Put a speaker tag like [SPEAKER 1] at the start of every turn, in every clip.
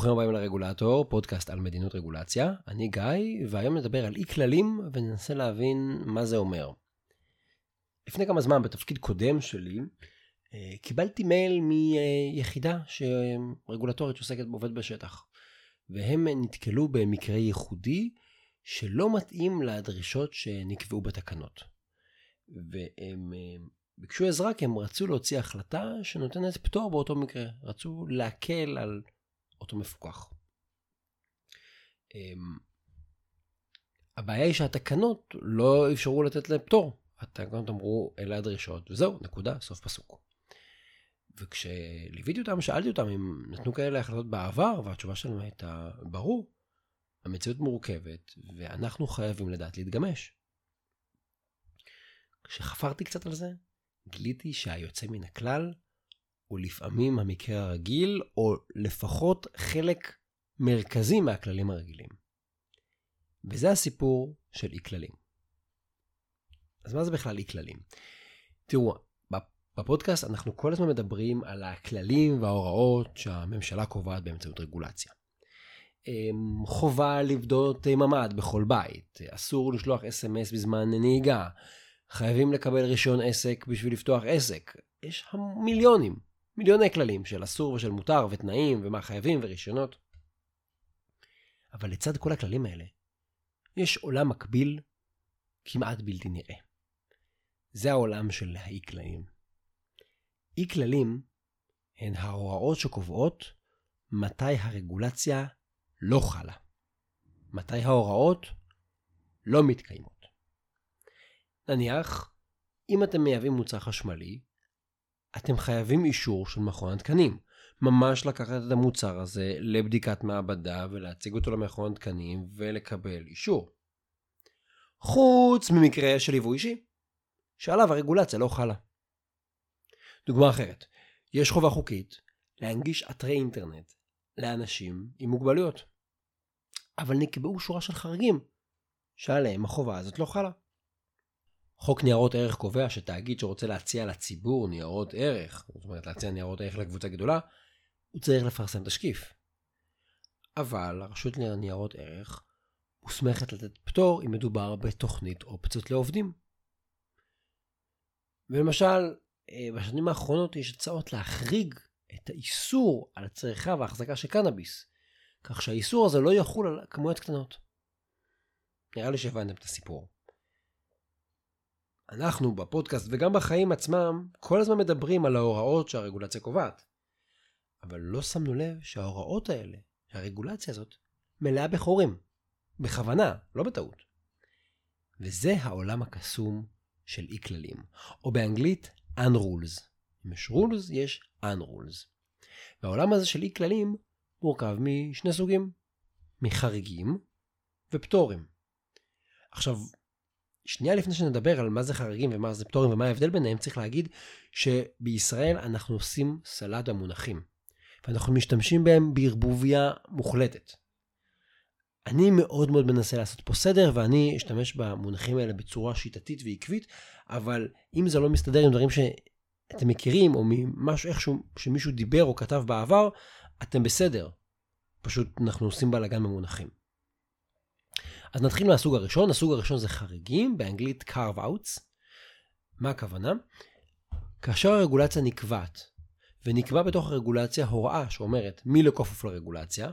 [SPEAKER 1] ברוכים הבאים לרגולטור, פודקאסט על מדיניות רגולציה. אני גיא, והיום נדבר על אי כללים וננסה להבין מה זה אומר. לפני כמה זמן, בתפקיד קודם שלי, אה, קיבלתי מייל מיחידה שרגולטורית שעוסקת בעובד בשטח. והם נתקלו במקרה ייחודי שלא מתאים לדרישות שנקבעו בתקנות. והם אה, ביקשו עזרה כי הם רצו להוציא החלטה שנותנת פטור באותו מקרה. רצו להקל על אותו מפוקח. אמ, הבעיה היא שהתקנות לא אפשרו לתת להם פטור. התקנות אמרו, אלה הדרישות, וזהו, נקודה, סוף פסוק. וכשליוויתי אותם, שאלתי אותם אם נתנו כאלה החלטות בעבר, והתשובה שלהם הייתה, ברור, המציאות מורכבת, ואנחנו חייבים לדעת להתגמש. כשחפרתי קצת על זה, גיליתי שהיוצא מן הכלל הוא לפעמים המקרה הרגיל, או לפחות חלק מרכזי מהכללים הרגילים. וזה הסיפור של אי כללים. אז מה זה בכלל אי כללים? תראו, בפודקאסט אנחנו כל הזמן מדברים על הכללים וההוראות שהממשלה קובעת באמצעות רגולציה. אמ, חובה לבדות ממ"ד בכל בית, אסור לשלוח אס.אם.אס בזמן נהיגה, חייבים לקבל רישיון עסק בשביל לפתוח עסק. יש מיליונים, מיליוני כללים של אסור ושל מותר ותנאים ומה חייבים ורישיונות. אבל לצד כל הכללים האלה, יש עולם מקביל כמעט בלתי נראה. זה העולם של האי כללים. אי כללים הן ההוראות שקובעות מתי הרגולציה לא חלה. מתי ההוראות לא מתקיימות. נניח, אם אתם מייבאים מוצר חשמלי, אתם חייבים אישור של מכון התקנים. ממש לקחת את המוצר הזה לבדיקת מעבדה ולהציג אותו למכון התקנים ולקבל אישור. חוץ ממקרה של יבוא אישי, שעליו הרגולציה לא חלה. דוגמה אחרת, יש חובה חוקית להנגיש אתרי אינטרנט לאנשים עם מוגבלויות. אבל נקבעו שורה של חריגים שעליהם החובה הזאת לא חלה. חוק ניירות ערך קובע שתאגיד שרוצה להציע לציבור ניירות ערך, זאת אומרת להציע ניירות ערך לקבוצה גדולה, הוא צריך לפרסם תשקיף. אבל הרשות לניירות ערך מוסמכת לתת פטור אם מדובר בתוכנית אופציות לעובדים. ולמשל, אה, בשנים האחרונות יש הצעות להחריג את האיסור על צריכה והחזקה של קנאביס, כך שהאיסור הזה לא יחול על כמויות קטנות. נראה לי שהבנתם את הסיפור. אנחנו בפודקאסט וגם בחיים עצמם כל הזמן מדברים על ההוראות שהרגולציה קובעת. אבל לא שמנו לב שההוראות האלה, הרגולציה הזאת, מלאה בחורים. בכוונה, לא בטעות. וזה העולם הקסום של אי כללים, או באנגלית unrules. אם יש rules, יש unrules. והעולם הזה של אי כללים מורכב משני סוגים, מחריגים ופטורים. עכשיו, שנייה לפני שנדבר על מה זה חריגים ומה זה פטורים ומה ההבדל ביניהם, צריך להגיד שבישראל אנחנו עושים סלט המונחים, ואנחנו משתמשים בהם בערבוביה מוחלטת. אני מאוד מאוד מנסה לעשות פה סדר, ואני אשתמש במונחים האלה בצורה שיטתית ועקבית, אבל אם זה לא מסתדר עם דברים שאתם מכירים, או ממשהו איכשהו שמישהו דיבר או כתב בעבר, אתם בסדר. פשוט אנחנו עושים בלאגן במונחים. אז נתחיל מהסוג הראשון, הסוג הראשון זה חריגים, באנגלית carve-outs. מה הכוונה? כאשר הרגולציה נקבעת, ונקבע בתוך הרגולציה הוראה שאומרת מי לא כפוף לרגולציה,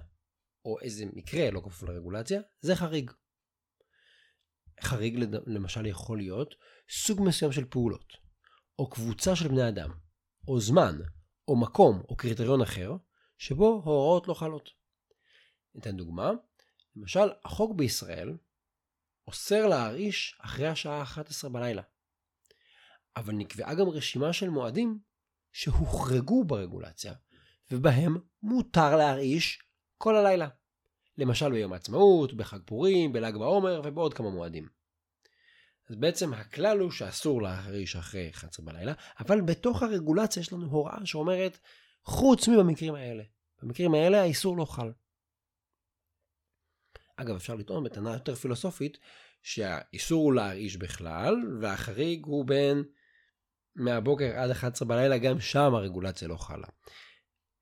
[SPEAKER 1] או איזה מקרה לא כפוף לרגולציה, זה חריג. חריג למשל יכול להיות סוג מסוים של פעולות, או קבוצה של בני אדם, או זמן, או מקום, או קריטריון אחר, שבו ההוראות לא חלות. ניתן דוגמה, למשל, החוק בישראל אוסר להרעיש אחרי השעה 11 בלילה. אבל נקבעה גם רשימה של מועדים שהוחרגו ברגולציה, ובהם מותר להרעיש כל הלילה. למשל ביום העצמאות, בחג פורים, בל"ג בעומר ובעוד כמה מועדים. אז בעצם הכלל הוא שאסור להרעיש אחרי 11 בלילה, אבל בתוך הרגולציה יש לנו הוראה שאומרת, חוץ מבמקרים האלה. במקרים האלה האיסור לא חל. אגב, אפשר לטעון בטענה יותר פילוסופית, שהאיסור הוא להרעיש בכלל, והחריג הוא בין מהבוקר עד 11 בלילה, גם שם הרגולציה לא חלה.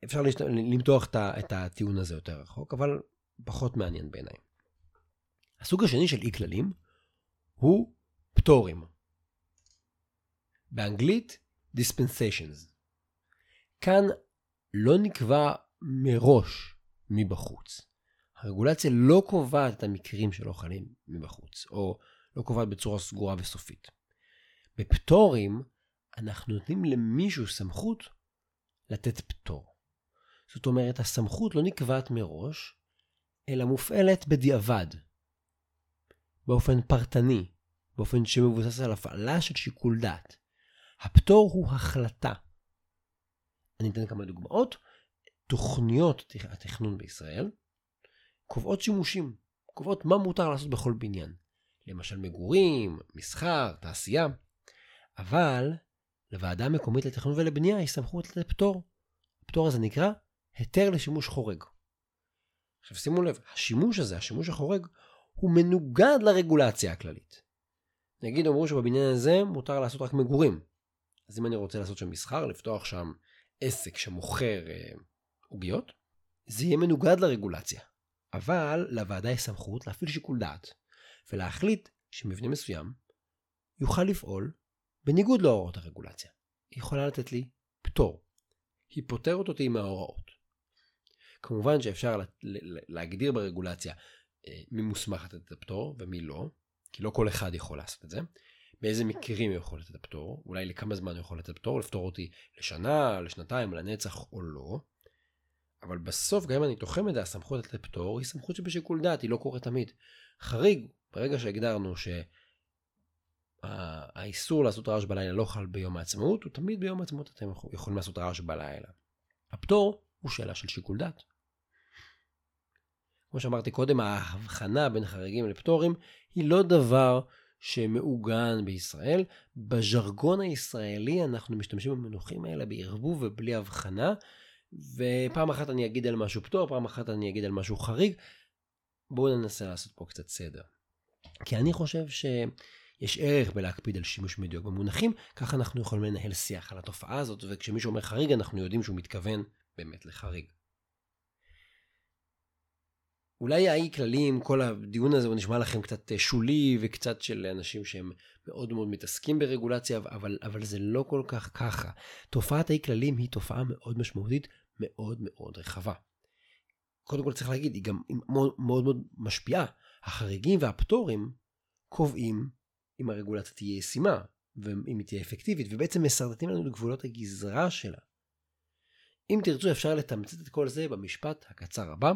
[SPEAKER 1] אפשר להשת... למתוח את הטיעון הזה יותר רחוק, אבל פחות מעניין בעיניי. הסוג השני של אי כללים הוא פטורים. באנגלית, dispensations. כאן לא נקבע מראש מבחוץ. הרגולציה לא קובעת את המקרים שלא חלים מבחוץ, או לא קובעת בצורה סגורה וסופית. בפטורים, אנחנו נותנים למישהו סמכות לתת פטור. זאת אומרת, הסמכות לא נקבעת מראש, אלא מופעלת בדיעבד, באופן פרטני, באופן שמבוסס על הפעלה של שיקול דעת. הפטור הוא החלטה. אני אתן כמה דוגמאות. תוכניות התכנון בישראל קובעות שימושים, קובעות מה מותר לעשות בכל בניין. למשל מגורים, מסחר, תעשייה. אבל לוועדה המקומית לתכנון ולבנייה יש סמכות לתת פטור. הפטור הזה נקרא היתר לשימוש חורג. עכשיו שימו לב, השימוש הזה, השימוש החורג, הוא מנוגד לרגולציה הכללית. נגיד אמרו שבבניין הזה מותר לעשות רק מגורים. אז אם אני רוצה לעשות שם מסחר, לפתוח שם עסק שמוכר אה, עוגיות, אה, זה יהיה מנוגד לרגולציה. אבל לוועדה יש סמכות להפעיל שיקול דעת, ולהחליט שמבנה מסוים יוכל לפעול בניגוד להוראות הרגולציה. היא יכולה לתת לי פטור. היא פוטרת אותי מההוראות. כמובן שאפשר להגדיר ברגולציה אה, מי מוסמך לתת את הפטור ומי לא, כי לא כל אחד יכול לעשות את זה. באיזה מקרים הוא יכול לתת את הפטור, אולי לכמה זמן הוא יכול לתת פטור, לפטור אותי לשנה, לשנתיים, לנצח או לא. אבל בסוף, גם אם אני תוחם את זה, הסמכות לתת פטור היא סמכות שבשיקול דעת, היא לא קורית תמיד. חריג, ברגע שהגדרנו שהאיסור לעשות רעש בלילה לא חל ביום העצמאות, הוא תמיד ביום העצמאות אתם יכולים לעשות רעש בלילה. הפטור הוא שאלה של שיקול דעת. כמו שאמרתי קודם, ההבחנה בין חריגים לפטורים היא לא דבר שמעוגן בישראל. בז'רגון הישראלי אנחנו משתמשים במנוחים האלה בערבוב ובלי הבחנה, ופעם אחת אני אגיד על משהו פטור, פעם אחת אני אגיד על משהו חריג. בואו ננסה לעשות פה קצת סדר. כי אני חושב שיש ערך בלהקפיד על שימוש מדויק במונחים, ככה אנחנו יכולים לנהל שיח על התופעה הזאת, וכשמישהו אומר חריג אנחנו יודעים שהוא מתכוון באמת לחריג. אולי האי כללים, כל הדיון הזה הוא נשמע לכם קצת אה, שולי וקצת של אנשים שהם מאוד מאוד מתעסקים ברגולציה, אבל, אבל זה לא כל כך ככה. תופעת האי כללים היא תופעה מאוד משמעותית, מאוד מאוד רחבה. קודם כל צריך להגיד, היא גם מאוד מאוד, מאוד משפיעה. החריגים והפטורים קובעים אם הרגולציה תהיה ישימה, ואם היא תהיה אפקטיבית, ובעצם מסרטטים לנו את גבולות הגזרה שלה. אם תרצו אפשר לתמצת את כל זה במשפט הקצר הבא.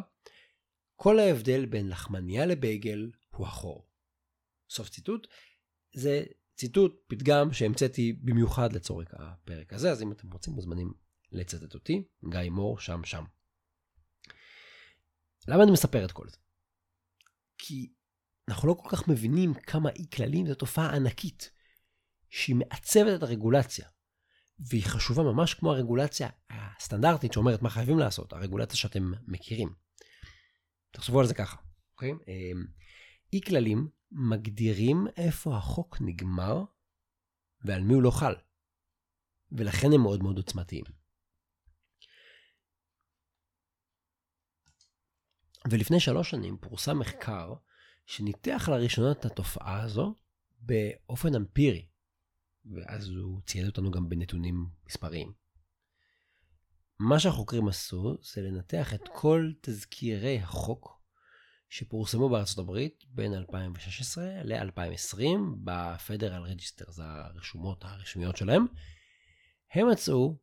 [SPEAKER 1] כל ההבדל בין לחמניה לבייגל הוא החור. סוף ציטוט. זה ציטוט, פתגם שהמצאתי במיוחד לצורך הפרק הזה, אז אם אתם רוצים מוזמנים לצטט אותי, גיא מור, שם שם. למה אני מספר את כל זה? כי אנחנו לא כל כך מבינים כמה אי כללים זו תופעה ענקית, שהיא מעצבת את הרגולציה, והיא חשובה ממש כמו הרגולציה הסטנדרטית שאומרת מה חייבים לעשות, הרגולציה שאתם מכירים. תחשבו על זה ככה, אוקיי? אמ, אי כללים מגדירים איפה החוק נגמר ועל מי הוא לא חל. ולכן הם מאוד מאוד עוצמתיים. ולפני שלוש שנים פורסם מחקר שניתח לראשונה את התופעה הזו באופן אמפירי, ואז הוא ציין אותנו גם בנתונים מספריים. מה שהחוקרים עשו זה לנתח את כל תזכירי החוק שפורסמו בארצות הברית בין 2016 ל-2020 ב Federal Register, זה הרשומות הרשמיות שלהם. הם מצאו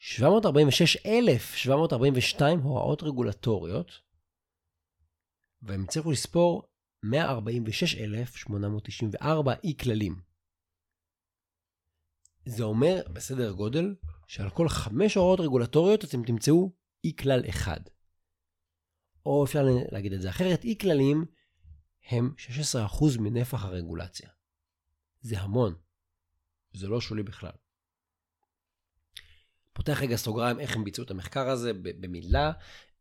[SPEAKER 1] 746,742 הוראות רגולטוריות, והם הצליחו לספור 146,894 אי כללים. זה אומר בסדר גודל שעל כל חמש הוראות רגולטוריות אתם תמצאו אי כלל אחד. או אפשר להגיד את זה אחרת, אי כללים הם 16% מנפח הרגולציה. זה המון. זה לא שולי בכלל. פותח רגע סוגריים איך הם ביצעו את המחקר הזה במילה.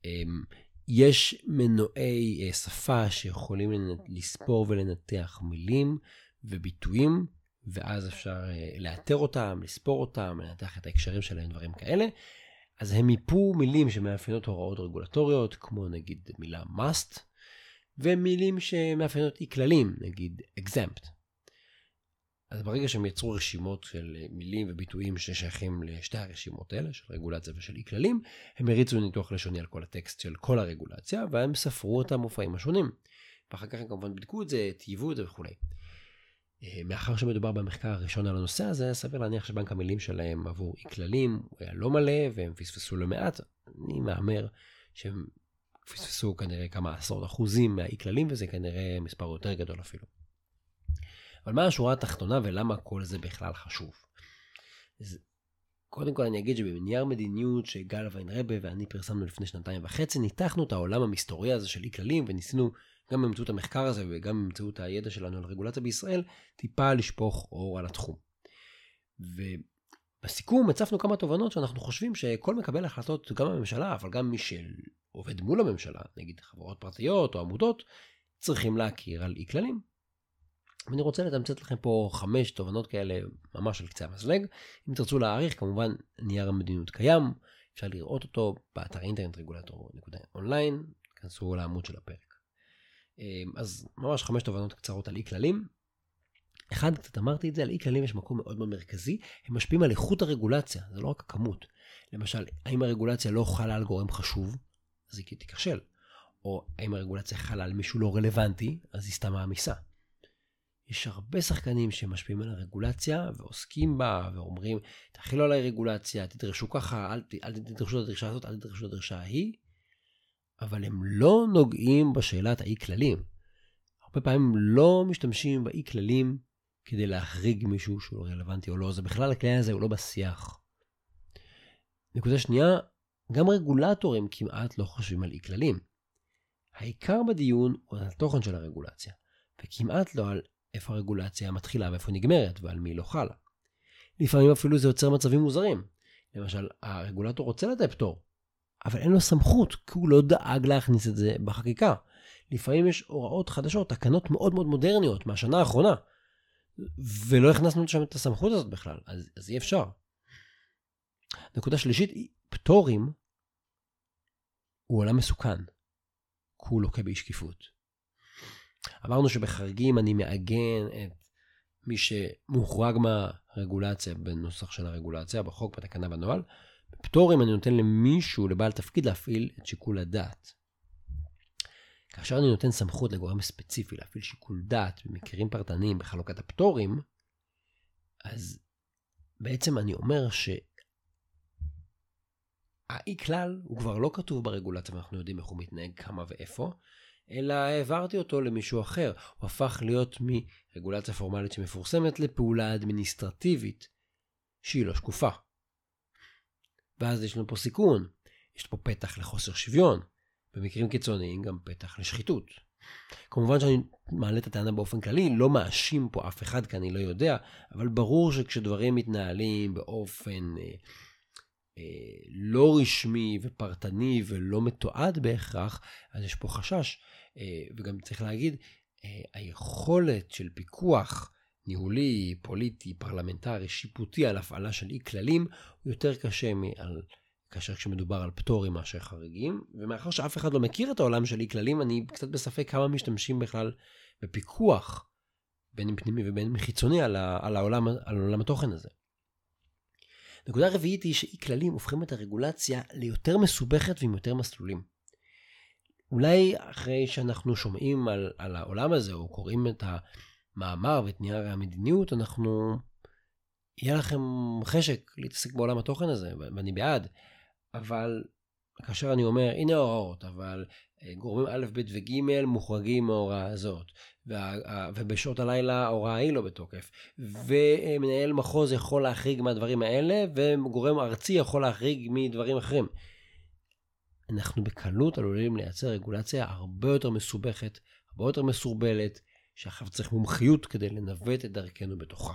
[SPEAKER 1] אמ, יש מנועי אה, שפה שיכולים לספור ולנתח מילים וביטויים ואז אפשר אה, לאתר אותם, לספור אותם, לנתח את ההקשרים שלהם, דברים כאלה. אז הם מיפו מילים שמאפיינות הוראות רגולטוריות, כמו נגיד מילה must, ומילים שמאפיינות אי כללים, נגיד exempt. אז ברגע שהם יצרו רשימות של מילים וביטויים ששייכים לשתי הרשימות האלה, של רגולציה ושל אי כללים, הם הריצו ניתוח לשוני על כל הטקסט של כל הרגולציה, והם ספרו את המופעים השונים. ואחר כך הם כמובן בדקו את זה, טייבו את זה וכולי. אה, מאחר שמדובר במחקר הראשון על הנושא הזה, סביר להניח שבנק המילים שלהם עבור אי כללים הוא היה לא מלא והם פספסו לא מעט. אני מהמר שהם פספסו כנראה כמה עשרות אחוזים מהאי כללים וזה כנראה מספר יותר גדול אפילו. אבל מה השורה התחתונה ולמה כל זה בכלל חשוב? אז קודם כל אני אגיד שבנייר מדיניות שגל ויינרבה ואני פרסמנו לפני שנתיים וחצי, ניתחנו את העולם המסתורי הזה של אי כללים וניסינו גם באמצעות המחקר הזה וגם באמצעות הידע שלנו על רגולציה בישראל, טיפה לשפוך אור על התחום. ובסיכום הצפנו כמה תובנות שאנחנו חושבים שכל מקבל החלטות, גם הממשלה, אבל גם מי שעובד מול הממשלה, נגיד חברות פרטיות או עמותות, צריכים להכיר על אי כללים. אני רוצה לתמצת לכם פה חמש תובנות כאלה ממש על קצה המזלג. אם תרצו להעריך, כמובן נייר המדיניות קיים, אפשר לראות אותו באתר אינטרנט רגולטור אונליין, כנסו לעמוד של הפרק. אמ, אז ממש חמש תובנות קצרות על אי כללים. אחד, קצת אמרתי את זה, על אי כללים יש מקום מאוד מאוד מרכזי, הם משפיעים על איכות הרגולציה, זה לא רק הכמות. למשל, האם הרגולציה לא חלה על גורם חשוב, אז היא תיכשל. או האם הרגולציה חלה על מישהו לא רלוונטי, אז היא סתם מעמיסה. יש הרבה שחקנים שמשפיעים על הרגולציה ועוסקים בה ואומרים, תכילו עליי רגולציה, תדרשו ככה, אל, אל תדרשו את הדרישה הזאת, אל תדרשו את הדרישה ההיא. אבל הם לא נוגעים בשאלת האי כללים. הרבה פעמים לא משתמשים באי כללים כדי להחריג מישהו שהוא לא רלוונטי או לא, זה בכלל הכלי הזה הוא לא בשיח. נקודה שנייה, גם רגולטורים כמעט לא חושבים על אי כללים. העיקר בדיון הוא על התוכן של הרגולציה, וכמעט לא על איפה הרגולציה מתחילה ואיפה נגמרת ועל מי לא חלה. לפעמים אפילו זה יוצר מצבים מוזרים. למשל, הרגולטור רוצה לתת פטור, אבל אין לו סמכות, כי הוא לא דאג להכניס את זה בחקיקה. לפעמים יש הוראות חדשות, תקנות מאוד מאוד מודרניות מהשנה האחרונה, ולא הכנסנו לשם את הסמכות הזאת בכלל, אז, אז אי אפשר. נקודה שלישית, פטורים הוא עולם מסוכן, כי הוא לוקה באי שקיפות. אמרנו שבחריגים אני מעגן את מי שמוחרג מהרגולציה בנוסח של הרגולציה, בחוק, בתקנה, בנוהל, בפטורים אני נותן למישהו, לבעל תפקיד, להפעיל את שיקול הדעת. כאשר אני נותן סמכות לגורם ספציפי להפעיל שיקול דעת במקרים פרטניים בחלוקת הפטורים, אז בעצם אני אומר שהאי כלל הוא כבר לא כתוב ברגולציה ואנחנו יודעים איך הוא מתנהג, כמה ואיפה, אלא העברתי אותו למישהו אחר. הוא הפך להיות מרגולציה פורמלית שמפורסמת לפעולה אדמיניסטרטיבית שהיא לא שקופה. ואז יש לנו פה סיכון, יש פה פתח לחוסר שוויון, במקרים קיצוניים גם פתח לשחיתות. כמובן שאני מעלה את הטענה באופן כללי, לא מאשים פה אף אחד כי אני לא יודע, אבל ברור שכשדברים מתנהלים באופן אה, אה, לא רשמי ופרטני ולא מתועד בהכרח, אז יש פה חשש. אה, וגם צריך להגיד, אה, היכולת של פיקוח ניהולי, פוליטי, פרלמנטרי, שיפוטי על הפעלה של אי כללים, הוא יותר קשה מעל, כאשר כשמדובר על פטורים מאשר חריגים. ומאחר שאף אחד לא מכיר את העולם של אי כללים, אני קצת בספק כמה משתמשים בכלל בפיקוח, בין אם פנימי ובין אם חיצוני, על, ה, על, העולם, על עולם התוכן הזה. נקודה רביעית היא שאי כללים הופכים את הרגולציה ליותר מסובכת ועם יותר מסלולים. אולי אחרי שאנחנו שומעים על, על העולם הזה, או קוראים את. המאמר ואת נייר המדיניות, אנחנו... יהיה לכם חשק להתעסק בעולם התוכן הזה, ואני בעד. אבל כאשר אני אומר, הנה ההוראות, אבל אה, גורמים א', ב' וג' מוחרגים מההוראה הזאת, ובשעות הלילה ההוראה היא לא בתוקף, ומנהל מחוז יכול להחריג מהדברים האלה, וגורם ארצי יכול להחריג מדברים אחרים. אנחנו בקלות עלולים לייצר רגולציה הרבה יותר מסובכת, הרבה יותר מסורבלת, שעכשיו צריך מומחיות כדי לנווט את דרכנו בתוכה.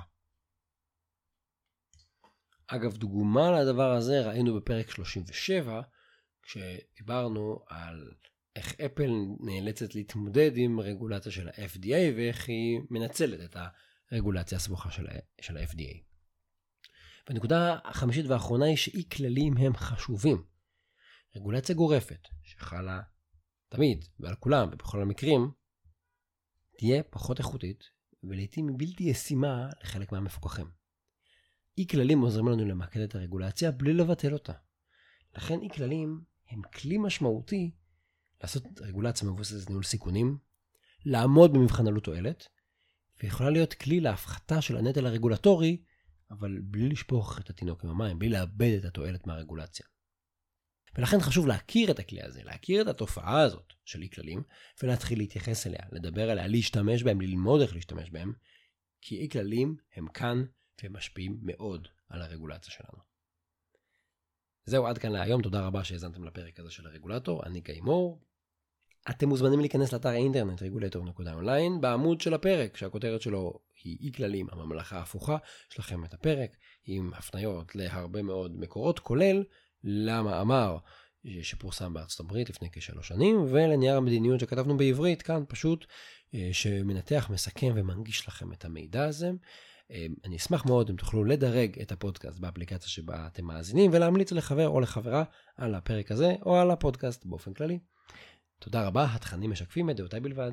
[SPEAKER 1] אגב, דוגמה לדבר הזה ראינו בפרק 37, כשדיברנו על איך אפל נאלצת להתמודד עם רגולציה של ה-FDA ואיך היא מנצלת את הרגולציה הסבוכה של ה-FDA. והנקודה החמישית והאחרונה היא שאי כללים הם חשובים. רגולציה גורפת, שחלה תמיד ועל כולם ובכל המקרים, תהיה פחות איכותית ולעיתים בלתי ישימה לחלק מהמפוקחים. אי כללים עוזרים לנו למקד את הרגולציה בלי לבטל אותה. לכן אי כללים הם כלי משמעותי לעשות רגולציה מבוססת ניהול סיכונים, לעמוד במבחן עלות תועלת, ויכולה להיות כלי להפחתה של הנטל הרגולטורי, אבל בלי לשפוך את התינוק עם המים, בלי לאבד את התועלת מהרגולציה. ולכן חשוב להכיר את הכלי הזה, להכיר את התופעה הזאת של אי כללים, ולהתחיל להתייחס אליה, לדבר עליה, להשתמש בהם, ללמוד איך להשתמש בהם, כי אי כללים הם כאן והם משפיעים מאוד על הרגולציה שלנו. זהו עד כאן להיום, תודה רבה שהאזנתם לפרק הזה של הרגולטור, אני גיא מור. אתם מוזמנים להיכנס לאתר האינטרנט regulator.online בעמוד של הפרק שהכותרת שלו היא אי כללים הממלכה ההפוכה, יש לכם את הפרק עם הפניות להרבה מאוד מקורות כולל למאמר שפורסם בארצות הברית לפני כשלוש שנים ולנייר המדיניות שכתבנו בעברית כאן פשוט אה, שמנתח מסכם ומנגיש לכם את המידע הזה. אמ, אני אשמח מאוד אם תוכלו לדרג את הפודקאסט באפליקציה שבה אתם מאזינים ולהמליץ לחבר או לחברה על הפרק הזה או על הפודקאסט באופן כללי. תודה רבה, התכנים משקפים את דעותיי בלבד.